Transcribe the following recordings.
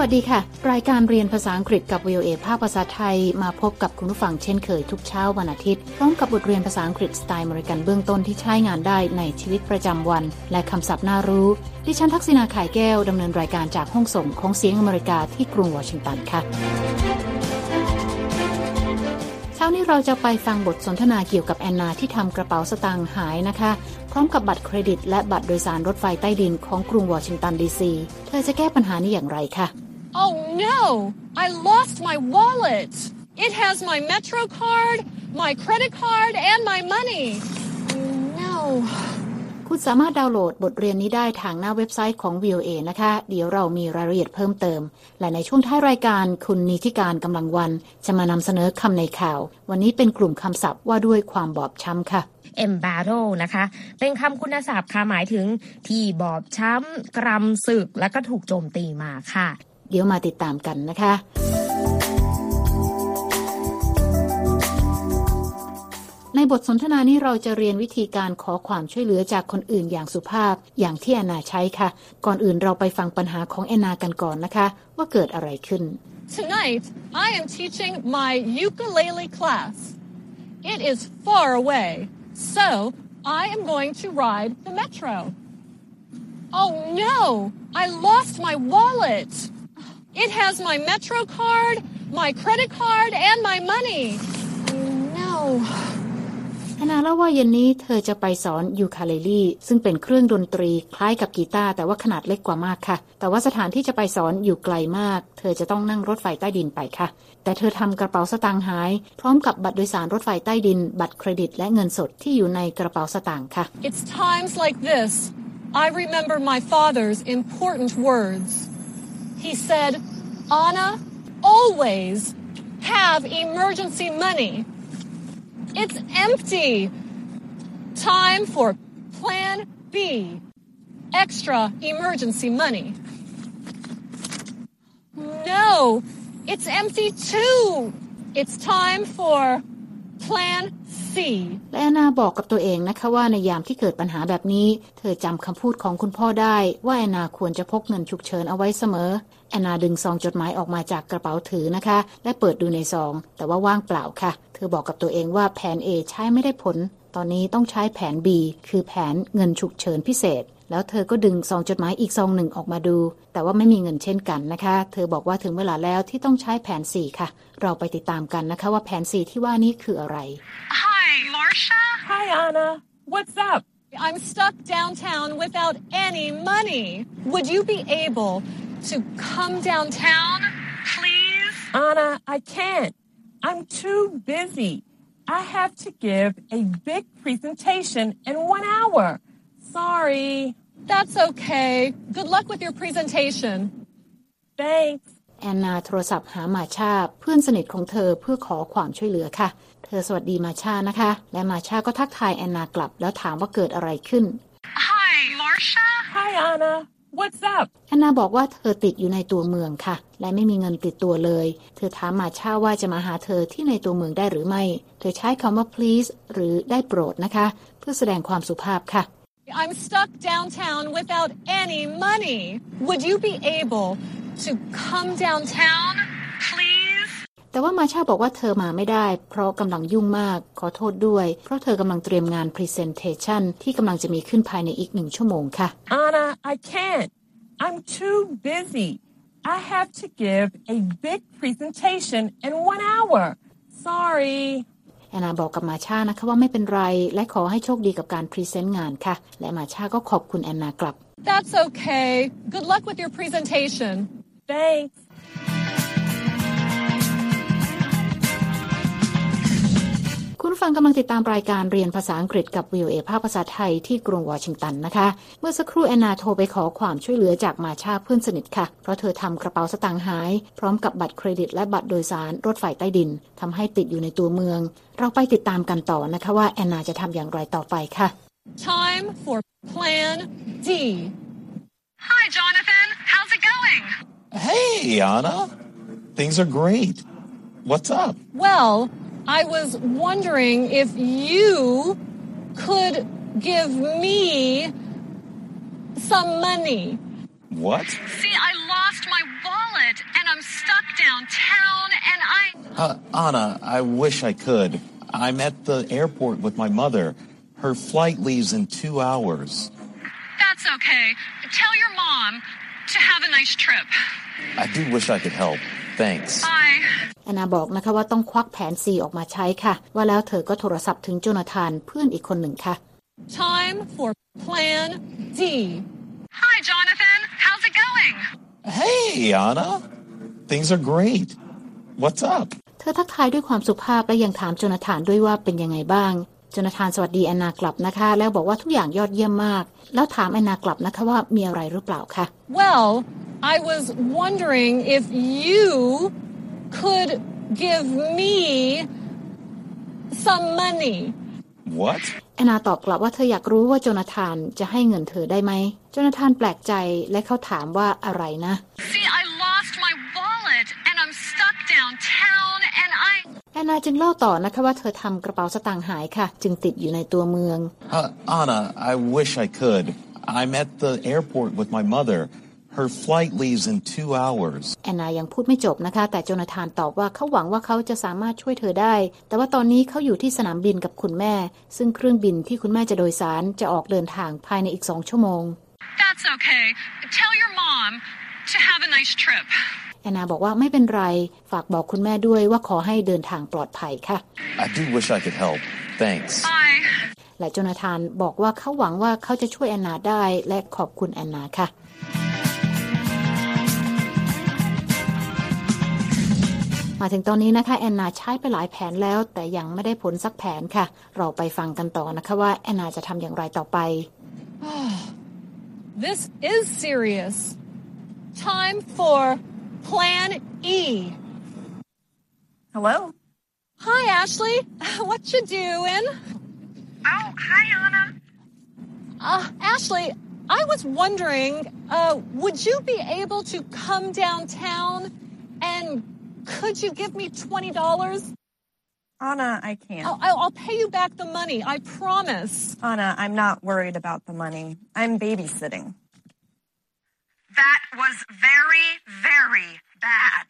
วัสดีค่ะ รายการเรียนภาษาอังกฤษกับ VOA ภาคภาษาไทยมาพบกับคุณผู้ฟังเช่นเคยทุกเช้าวันอาทิตย์พร้อมกับบทเรียนภาษาอังกฤษสไตล์มริกันเบื้องต้นที่ใช้งานได้ในชีวิตประจำวัน และคำศัพท์น่ารู้ ดิฉันทักษณาขายแก้วดำเนินรายการจากห้องส่งของเสียงอเมริกาที่กรุงวอชิงตันค่ะเช้านี้เราจะไปฟังบทสนทนาเกี่ยวกับแอนนาที่ทำกระเป๋าสตางค์หายนะคะ พร้อมกับบัตรเครดิตและบัตรโดยสารรถไฟใต้ดินของกรุงวอชิงตันดีซี เธอจะแก้ปัญหานี้อย่างไรคะ Oh no! I lost my wallet! It has my Metro card, my credit card, and my money. No. คุณสามารถดาวน์โหลดบทเรียนนี้ได้ทางหน้าเว็บไซต์ของ VOA นะคะ เดี๋ยวเรามีรายละเอียดเพิ่มเติม และในช่วงท้ายรายการคุณนิติการกำลังวัน จะมานำเสนอคำในข่าว วันนี้เป็นกลุ่มคำศัพท์ว่าด้วยความบอบช้ำค่ะ embattle นะคะ เป็นคำคุณศัพท์ค่ะหมายถึงที่บอบช้ำกรำศึก และก็ถูกโจมตีมาค่ะ เดี๋ยวมาติดตามกันนะคะ ในบทสนทนานี้เราจะเรียนวิธีการขอความช่วยเหลือจากคนอื่นอย่างสุภาพอย่างที่แอนนาใช้ค่ะ ก่อนอื่นเราไปฟังปัญหาของแอนนากันก่อนนะคะ ว่าเกิดอะไรขึ้น Tonight, I am teaching my ukulele class. It is far away, so I am going to ride the metro. Oh no! I lost my wallet! It has my Metro card, my credit card, and my money. No. แอนนาเล่าว่าเย็นนี้เธอจะไปสอนยูคาเลลี่ซึ่งเป็นเครื่องดนตรีคล้ายกับกีตาร์แต่ว่าขนาดเล็กกว่ามากค่ะ แต่ว่าสถานที่จะไปสอนอยู่ไกลมาก เธอจะต้องนั่งรถไฟใต้ดินไปค่ะ แต่เธอทำกระเป๋าสตางค์หาย พร้อมกับบัตรโดยสารรถไฟใต้ดิน บัตรเครดิตและเงินสดที่อยู่ในกระเป๋าสตางค์ค่ะ It's times like this I remember my father's important words. He said, Anna, always have emergency money. It's empty. Time for plan B. Extra emergency money. No, it's empty too. It's time for plan C. และแอนนาบอกกับตัวเองนะคะว่าในยามที่เกิดปัญหาแบบนี้ เธอจำคำพูดของคุณพ่อได้ว่าแอนนาควรจะพกเงินฉุกเฉินเอาไว้เสมอ แอนนาดึงซองจดหมายออกมาจากกระเป๋าถือนะคะ และเปิดดูในซอง แต่ว่าว่างเปล่าค่ะ เธอบอกกับตัวเองว่าแผน A ใช้ไม่ได้ผล ตอนนี้ต้องใช้แผน B คือแผนเงินฉุกเฉินพิเศษ แล้วเธอก็ดึงซองจดหมายอีกซองหนึ่งออกมาดู แต่ว่าไม่มีเงินเช่นกันนะคะ เธอบอกว่าถึงเวลาแล้วที่ต้องใช้แผน 4 ค่ะ เราไปติดตามกันนะคะว่าแผน 4 ที่ว่านี้คืออะไร Hi, Marcia. Hi, Anna. What's up? I'm stuck downtown without any money. Would you be able to come downtown, please? Anna, I can't. I'm too busy. I have to give a big presentation in one hour. Sorry. That's okay. Good luck with your presentation. Thanks. แอนนาโทรศัพท์หามาชาเพื่อนสนิทของเธอเพื่อขอความช่วยเหลือค่ะ เธอสวัสดีมาชานะคะ และมาชาก็ทักทายแอนนากลับแล้วถามว่าเกิดอะไรขึ้น Hi, Marcia. Hi, Anna. What's up? แอนนาบอกว่าเธอติดอยู่ในตัวเมืองค่ะ และไม่มีเงินติดตัวเลย เธอถามมาชาว่าจะมาหาเธอที่ในตัวเมืองได้หรือไม่ เธอใช้คำว่า please หรือได้โปรดนะคะ เพื่อแสดงความสุภาพค่ะ I'm stuck downtown without any money. Would you be able to come downtown, please? แต่ว่ามาชาบอกว่าเธอมาไม่ได้ เพราะกำลังยุ่งมาก ขอโทษด้วย เพราะเธอกำลังเตรียมงาน Presentation ที่กำลังจะมีขึ้นภายในอีกหนึ่งชั่วโมงค่ะ Anna, I can't. I'm too busy. I have to give a big presentation in one hour. Sorry. แอนนาบอกกับมาชานะคะว่าไม่เป็นไร และขอให้โชคดีกับการพรีเซนต์งานค่ะ และมาชาก็ขอบคุณแอนนากลับ That's okay. Good luck with your presentation. Thanks. คุณผู้ฟังกำลังติดตามรายการเรียนภาษาอังกฤษกับ VOA ภาคภาษาไทยที่กรุงวอชิงตันนะคะ เมื่อสักครู่แอนนาโทรไปขอความช่วยเหลือจากมาชาเพื่อนสนิทค่ะ เพราะเธอทำกระเป๋าสตางค์หาย พร้อมกับบัตรเครดิตและบัตรโดยสารรถไฟใต้ดินทำให้ติดอยู่ในตัวเมือง เราไปติดตามกันต่อนะคะว่าแอนนาจะทำอย่างไรต่อไปค่ะ Time for plan D. Hi, Jonathan. How's it going? Hey, Anna. Things are great. What's up? Well, I was wondering if you could give me some money. What? See, I lost my wallet and I'm stuck downtown and I. Uh, Anna, I wish I could. I'm at the airport with my mother. Her flight leaves in two hours. That's okay. Tell your mom to have a nice trip. I do wish I could help. Thanks. Bye. แอนนาบอกนะคะว่าต้องควักแผน C ออกมาใช้ค่ะ ว่าแล้วเธอก็โทรศัพท์ถึงโจนาธานเพื่อนอีกคนหนึ่งค่ะ Time for Plan D. Hi, Jonathan. How's it going? Hey, Anna. Things are great. What's up? เธอทักทายด้วยความสุภาพและยังถามโจนาธานด้วยว่าเป็นยังไงบ้าง โจนาธานสวัสดีแอนนากลับนะคะ แล้วบอกว่าทุกอย่างยอดเยี่ยมมาก แล้วถามแอนนากลับนะคะว่ามีอะไรหรือเปล่าคะ Well, I was wondering if you could give me some money. What? แอนนาตอบกลับว่าเธออยากรู้ว่าโจนาธานจะให้เงินเธอได้ไหมโจนาธานแปลกใจและเขาถามว่าอะไรนะ See, I lost my wallet and I'm stuck downtown and I. แอนนาจึงเล่าต่อนะคะว่าเธอทำกระเป๋าสตางค์หายค่ะ จึงติดอยู่ในตัวเมือง Uh, Anna, I wish I could. I'm at the airport with my mother. Her flight leaves in two hours. แอนนายังพูดไม่จบนะคะ แต่โจนาธานตอบว่าเขาหวังว่าเขาจะสามารถช่วยเธอได้ แต่ว่าตอนนี้เขาอยู่ที่สนามบินกับคุณแม่ ซึ่งเครื่องบินที่คุณแม่จะโดยสารจะออกเดินทางภายในอีกสองชั่วโมง That's okay. Tell your mom to have a nice trip. แอนนาบอกว่าไม่เป็นไร ฝากบอกคุณแม่ด้วยว่าขอให้เดินทางปลอดภัยค่ะ I do wish I could help. Thanks. Bye. และโจนาธานบอกว่าเขาหวังว่าเขาจะช่วยแอนนาได้และขอบคุณแอนนาค่ะ มาถึงตอนนี้นะคะแอนนาใช้ไปหลายแผนแล้ว แต่ยังไม่ได้ผลสักแผนค่ะ เราไปฟังกันต่อนะคะว่าแอนนาจะทำอย่างไรต่อไป This is serious. Time for Plan E. Hello? Hi, Ashley. What you doing? Oh, hi, Anna. Uh, Ashley, I was wondering, uh, would you be able to come downtown and could you give me twenty dollars? Anna, I can't. I'll, I'll I'll pay you back the money. I promise. Anna, I'm not worried about the money. I'm babysitting. That was very, very bad.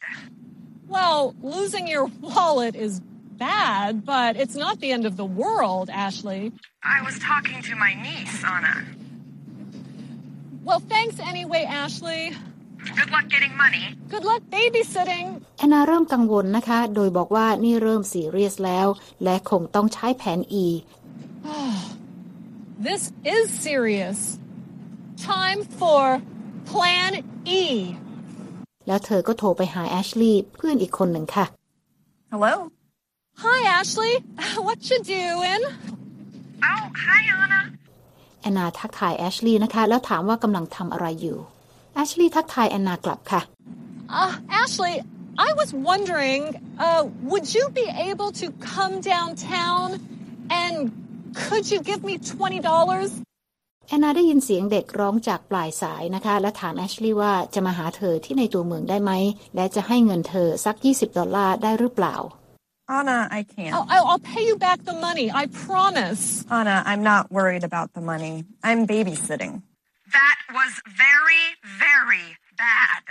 Well, losing your wallet is bad, but it's not the end of the world, Ashley. I was talking to my niece, Anna. Well, thanks anyway, Ashley. Good luck getting money. Good luck babysitting. แอนนาเริ่มกังวลนะคะ โดยบอกว่านี่เริ่มซีเรียสแล้ว และคงต้องใช้แผน E This is serious. Time for Plan E. แล้วเธอก็โทรไปหาแอชลีย์เพื่อนอีกคนหนึ่งค่ะ Hello? Hi, Ashley. What you doing? Oh, hi, Anna. แอนนาทักทายแอชลีย์นะคะ แล้วถามว่ากำลังทำอะไรอยู่ แอชลีย์ทักทายแอนนากลับค่ะ Uh, Ashley, I was wondering, uh, would you be able to come downtown and could you give me twenty dollars? แอนนาได้ยินเสียงเด็กร้องจากปลายสายนะคะ และถามแอชลีย์ว่าจะมาหาเธอที่ในตัวเมืองได้ไหม และจะให้เงินเธอสัก 20 ดอลลาร์ได้หรือเปล่า Anna, I can't. I'll, I'll I'll pay you back the money. I promise. Anna, I'm not worried about the money. I'm babysitting. That was very, very bad.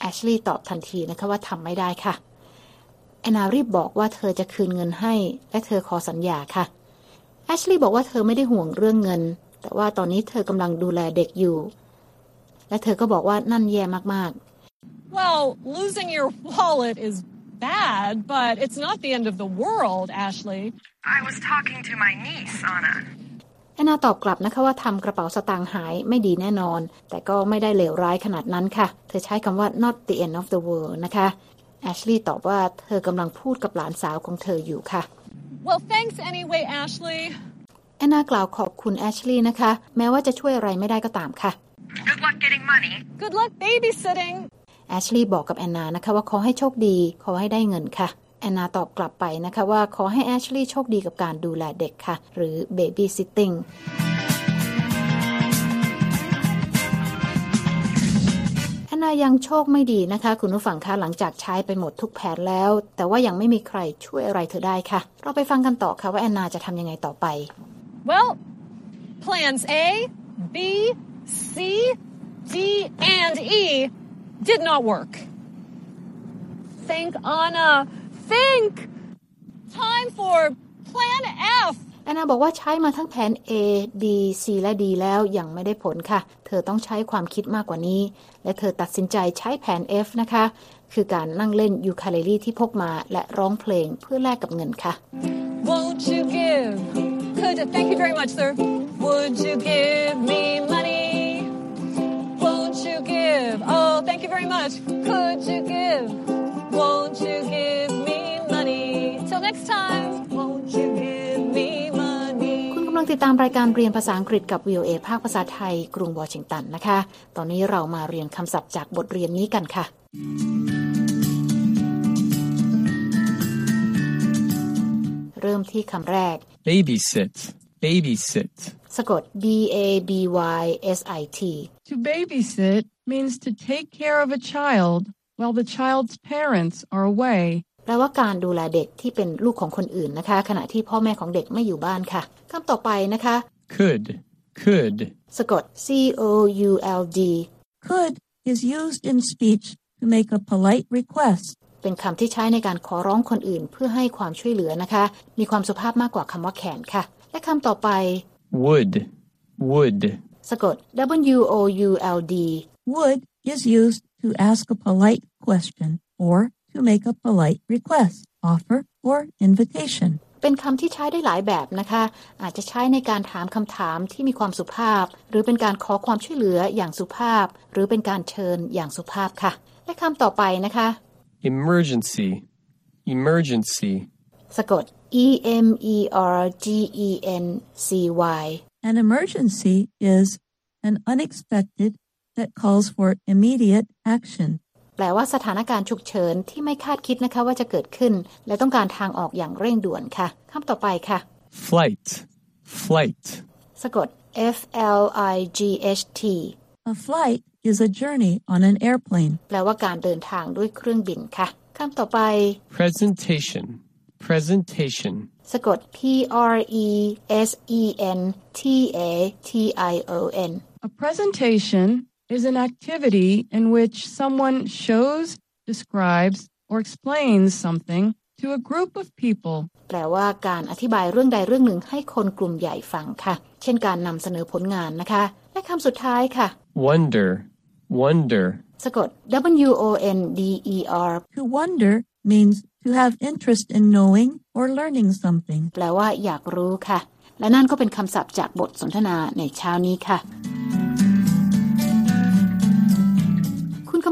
แอชลีย์ตอบทันทีนะคะว่าทำไม่ได้ค่ะ แอนนารีบบอกว่าเธอจะคืนเงินให้ และเธอขอสัญญาค่ะ แอชลีย์บอกว่าเธอไม่ได้ห่วงเรื่องเงิน แต่ว่าตอนนี้เธอกำลังดูแลเด็กอยู่ และเธอก็บอกว่านั่นแย่มาก Well, losing your wallet is bad, but it's not the end of the world, Ashley. I was talking to my niece, Anna. ๆแอนนาตอบกลับนะคะว่าทำกระเป๋าสตางค์หายไม่ดีแน่นอน แต่ก็ไม่ได้เลวร้ายขนาดนั้นค่ะ เธอใช้คำว่า not the end of the world นะคะแอชลีย์ตอบว่าเธอกำลังพูดกับหลานสาวของเธออยู่ค่ะ Well, thanks anyway, Ashley. แอนนากล่าวขอบคุณแอชลีย์นะคะ แม้ว่าจะช่วยอะไรไม่ได้ก็ตามค่ะ Good luck getting money. Good luck babysitting. แอชลีย์บอกกับแอนนานะคะว่าขอให้โชคดี ขอให้ได้เงินค่ะ แอนนาตอบกลับไปนะคะว่าขอให้แอชลีย์โชคดีกับการดูแลเด็กค่ะ หรือ baby sitting แอนนายังโชคไม่ดีนะคะ คุณผู้ฟังคะหลังจากใช้ไปหมดทุกแผนแล้ว แต่ว่ายังไม่มีใครช่วยอะไรเธอได้ค่ะ เราไปฟังกันต่อค่ะว่าแอนนาจะทำยังไงต่อไป Well, plans A, B, C, D, and E did not work. Thank Anna think. Time for Plan F. แอนนาบอกว่าใช้มาทั้งแผน A B C และ D แล้วยังไม่ได้ผลค่ะ เธอต้องใช้ความคิดมากกว่านี้ และเธอตัดสินใจใช้แผน F นะคะ คือการนั่งเล่นยูคาเลลี่ที่พกมาและร้องเพลงเพื่อแลกกับเงินค่ะ Won't you give? Could thank you very much, sir. Would you give me money? Won't you give? Oh, thank you very much. Could you give? Won't you give ำลังติดตามรายการเรียนภาษาอังกฤษกับ VOA ภาคภาษาไทย กรุงวอชิงตันนะคะ ตอนนี้เรามาเรียนคำศัพท์จากบทเรียนนี้กันค่ะ เริ่มที่คำแรก Babysit. Babysit. สะกด B A B Y S I T To babysit means to take care of a child while the child's parents are away. แปลว่าการดูแลเด็กที่เป็นลูกของคนอื่นนะคะ ขณะที่พ่อแม่ของเด็กไม่อยู่บ้านค่ะคำต่อไปนะคะ Could. Could. สะกด C O U L D Could is used in speech to make a polite request. เป็นคำที่ใช้ในการขอร้องคนอื่นเพื่อให้ความช่วยเหลือนะคะ มีความสุภาพมากกว่าคำว่าแขนค่ะ และคำต่อไป Would. Would. สะกด W O U L D Would is used to ask a polite question or to make a polite request, offer, or invitation. เป็นคำที่ใช้ได้หลายแบบนะคะ อาจจะใช้ในการถามคำถามที่มีความสุภาพ หรือเป็นการขอความช่วยเหลืออย่างสุภาพ หรือเป็นการเชิญอย่างสุภาพค่ะ และคำต่อไปนะคะ Emergency. Emergency. สะกด E M E R G E N C Y An emergency is an unexpected that calls for immediate action. แปลว่าสถานการณ์ฉุกเฉินที่ไม่คาดคิดนะคะว่าจะเกิดขึ้น และต้องการทางออกอย่างเร่งด่วนค่ะคำต่อไปค่ะ Flight. Flight. สะกด F L I G H T A flight is a journey on an airplane. แปลว่าการเดินทางด้วยเครื่องบินค่ะคำต่อไป Presentation. Presentation. สะกด P R E S E N T A T I O N A presentation is an activity in which someone shows, describes, or explains something to a group of people. แปลว่าการอธิบายเรื่องใดเรื่องหนึ่งให้คนกลุ่มใหญ่ฟังค่ะ เช่นการนำเสนอผลงานนะคะ และคำสุดท้ายค่ะ Wonder. Wonder. สะกด W O N D E R To wonder means to have interest in knowing or learning something. แปลว่าอยากรู้ค่ะ และนั่นก็เป็นคำศัพท์จากบทสนทนาในเช้านี้ค่ะ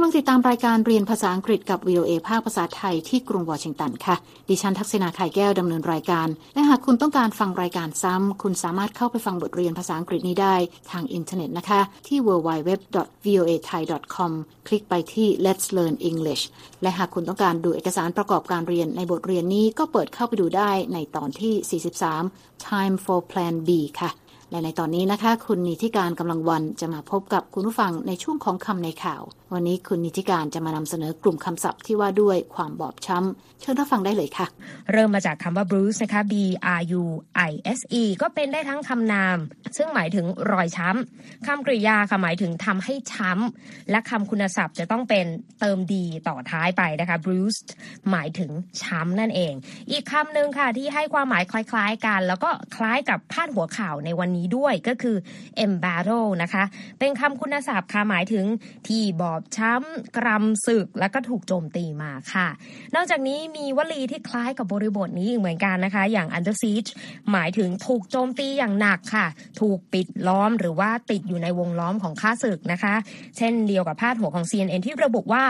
ำลังติดตามรายการเรียนภาษาอังกฤษกับ VOA ภาคภาษาไทยที่กรุงวอชิงตันค่ะ ดิฉันทักษณาไข่แก้วดำเนินรายการ และหากคุณต้องการฟังรายการซ้ำ คุณสามารถเข้าไปฟังบทเรียนภาษาอังกฤษนี้ได้ทางอินเทอร์เน็ตนะคะ ที่ www.voathai.com คลิกไปที่ Let's Learn English และหากคุณต้องการดูเอกสารประกอบการเรียนในบทเรียนนี้ก็เปิดเข้าไปดูได้ในตอนที่ 43 Time for Plan B ค่ะและในตอนนี้นะคะ คุณนิติการกำลังวันจะมาพบกับคุณผู้ฟังในช่วงของคำในข่าว วันนี้คุณนิติการจะมานำเสนอกลุ่มคำศัพท์ที่ว่าด้วยความบอบช้ำ เชิญรับฟังได้เลยค่ะ เริ่มมาจากคำว่า bruise นะคะ B R U I S E ก็เป็นได้ทั้งคำนาม ซึ่งหมายถึงรอยช้ำคำกริยาค่ะหมายถึงทำให้ช้ำ และคำคุณศัพท์จะต้องเป็นเติมดีต่อท้ายไปนะคะ bruised หมายถึงช้ำนั่นเอง อีกคำหนึ่งค่ะที่ให้ความหมายคล้ายๆกัน แล้วก็คล้ายกับพาดหัวข่าวในวันนี้ด้วยก็คือ embattle นะคะ เป็นคำคุณศัพท์ค่ะหมายถึงที่บอบช้ำ กรำศึก แล้วก็ถูกโจมตีมาค่ะ นอกจากนี้มีวลีที่คล้ายกับบริบทนี้อีกเหมือนกันนะคะ อย่าง under siege หมายถึงถูกโจมตีอย่างหนักค่ะ ถูกปิดล้อมหรือว่าติดอยู่ในวงล้อมของข้าศึกนะคะ เช่นเดียวกับพาดหัวของ CNN ที่ระบุว่า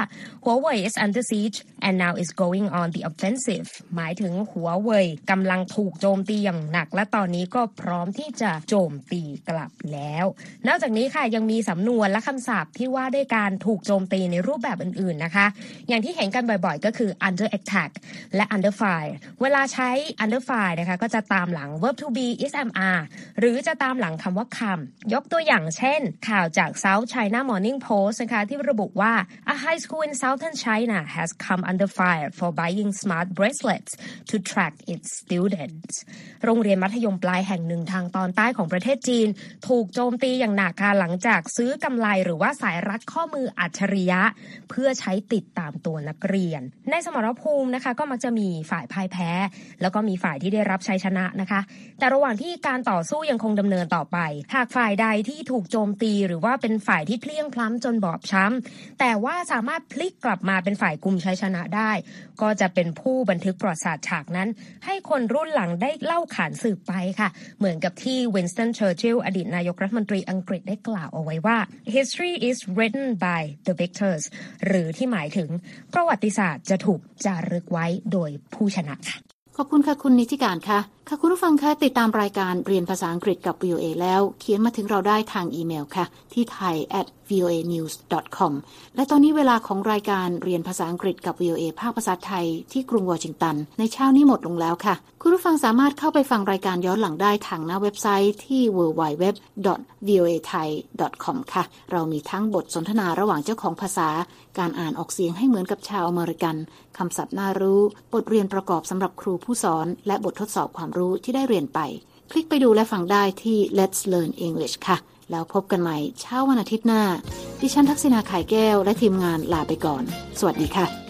Huawei is under siege and now is going on the offensive หมายถึงหัวเว่ยกำลังถูกโจมตีอย่างหนัก และตอนนี้ก็พร้อมที่จะโจมตีกลับแล้ว นอกจากนี้ค่ะยังมีสำนวนและคำศัพท์ที่ว่าด้วยการถูกโจมตีในรูปแบบอื่นๆนะคะ อย่างที่เห็นกันบ่อยๆ ก็คือ under attack และ under fire เวลาใช้ under fire นะคะก็จะตามหลัง verb to be ismr หรือจะตามหลังคำว่าคำยกตัวอย่างเช่น ข่าวจาก South China Morning Post นะคะที่ระบุว่า a high school in southern China has come under fire for buying smart bracelets to track its students โรงเรียนมัธยมปลายแห่งหนึ่งทางตอนใต้ของประเทศจีน ถูกโจมตีอย่างหนักค่ะหลังจากซื้อกำไลหรือว่าสายรัดข้อมืออัจฉริยะ เพื่อใช้ติดตามตัวนักเรียน ในสมรภูมินะคะ ก็มักจะมีฝ่ายพ่ายแพ้ แล้วก็มีฝ่ายที่ได้รับชัยชนะนะคะ แต่ระหว่างที่การต่อสู้ยังคงดำเนินต่อไป หากฝ่ายใดที่ถูกโจมตีหรือว่าเป็นฝ่ายที่เพลี้ยงพล้ำจนบอบช้ำแต่ว่าสามารถพลิกกลับมาเป็นฝ่ายกุมชัยชนะได้ ก็จะเป็นผู้บันทึกประวัติศาสตร์ฉากนั้น ให้คนรุ่นหลังได้เล่าขานสืบไปค่ะ เหมือนกับที่วินสตันเชอร์ชิลล์อดีตนายกรัฐมนตรีอังกฤษได้กล่าวเอาไว้ว่า history is written by the victors หรือที่หมายถึงประวัติศาสตร์จะถูกจารึกไว้โดยผู้ชนะค่ะขอบคุณค่ะคุณนิติการค่ะ ค่ะคุณผู้ฟังคะติดตามรายการเรียนภาษาอังกฤษกับ VOA แล้ว เขียนมาถึงเราได้ทางอีเมลค่ะ ที่ thai at voanews com และตอนนี้เวลาของรายการเรียนภาษาอังกฤษกับ VOA ภาคภาษาไทยที่กรุงวอชิงตัน ในเช้านี้หมดลงแล้วค่ะ คุณผู้ฟังสามารถเข้าไปฟังรายการย้อนหลังได้ทางหน้าเว็บไซต์ที่ www voa thai com ค่ะ เรามีทั้งบทสนทนาระหว่างเจ้าของภาษา การอ่านออกเสียงให้เหมือนกับชาวอเมริกันคำศัพท์น่ารู้ บทเรียนประกอบสำหรับครูผู้สอน และบททดสอบความรู้ที่ได้เรียนไป คลิกไปดูและฟังได้ที่ Let's Learn English ค่ะ แล้วพบกันใหม่เช้าวันอาทิตย์หน้า ดิฉันทักษณาไข่แก้วและทีมงานลาไปก่อน สวัสดีค่ะ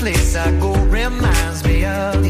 place I go reminds me of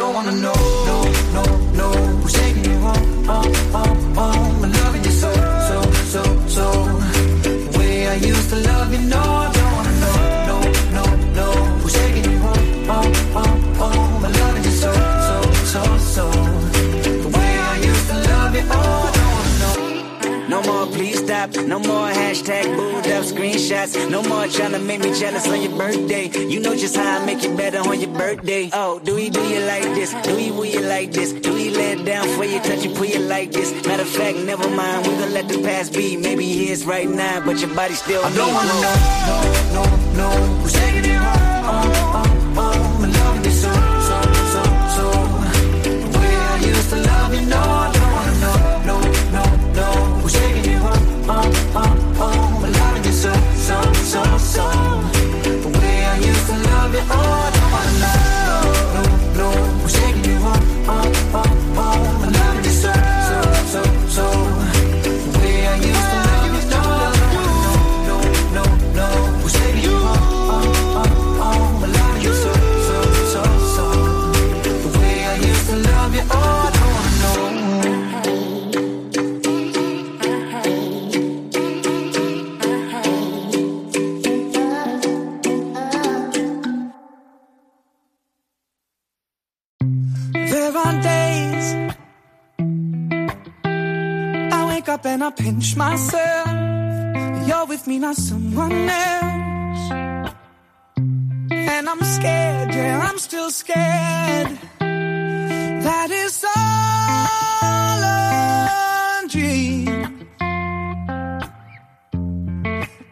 Don't wanna know, no, no, no. Who's taking you home, home, home, home? I'm loving you so, so, so, so. The way I used to love you, no, I don't wanna know, taking you home, home, home, home? I'm loving you so, so, so, so. The way I used to love you, oh, I don't wanna know. No more, please stop. No more hashtag booed screenshots. No more trying to make me jealous on your birthday. You know just how I make it better on your birthday. Oh, do we do you like this? Do we will you like this? Do we let down for you, touch you, put you like this? Matter of fact, never mind. We gonna let the past be. Maybe he is right now, but your body still. I don't wanna know, no, no, no. Who's taking you home, home? change myself. You're with me, not someone else. And I'm scared, yeah, I'm still scared. That is all a dream.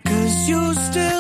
Cause you still.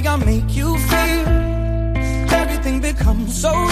way I make you feel. Everything becomes so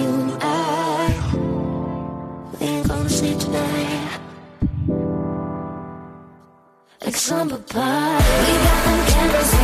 you and I. We ain't gonna sleep tonight. Like some pie. We got them candles.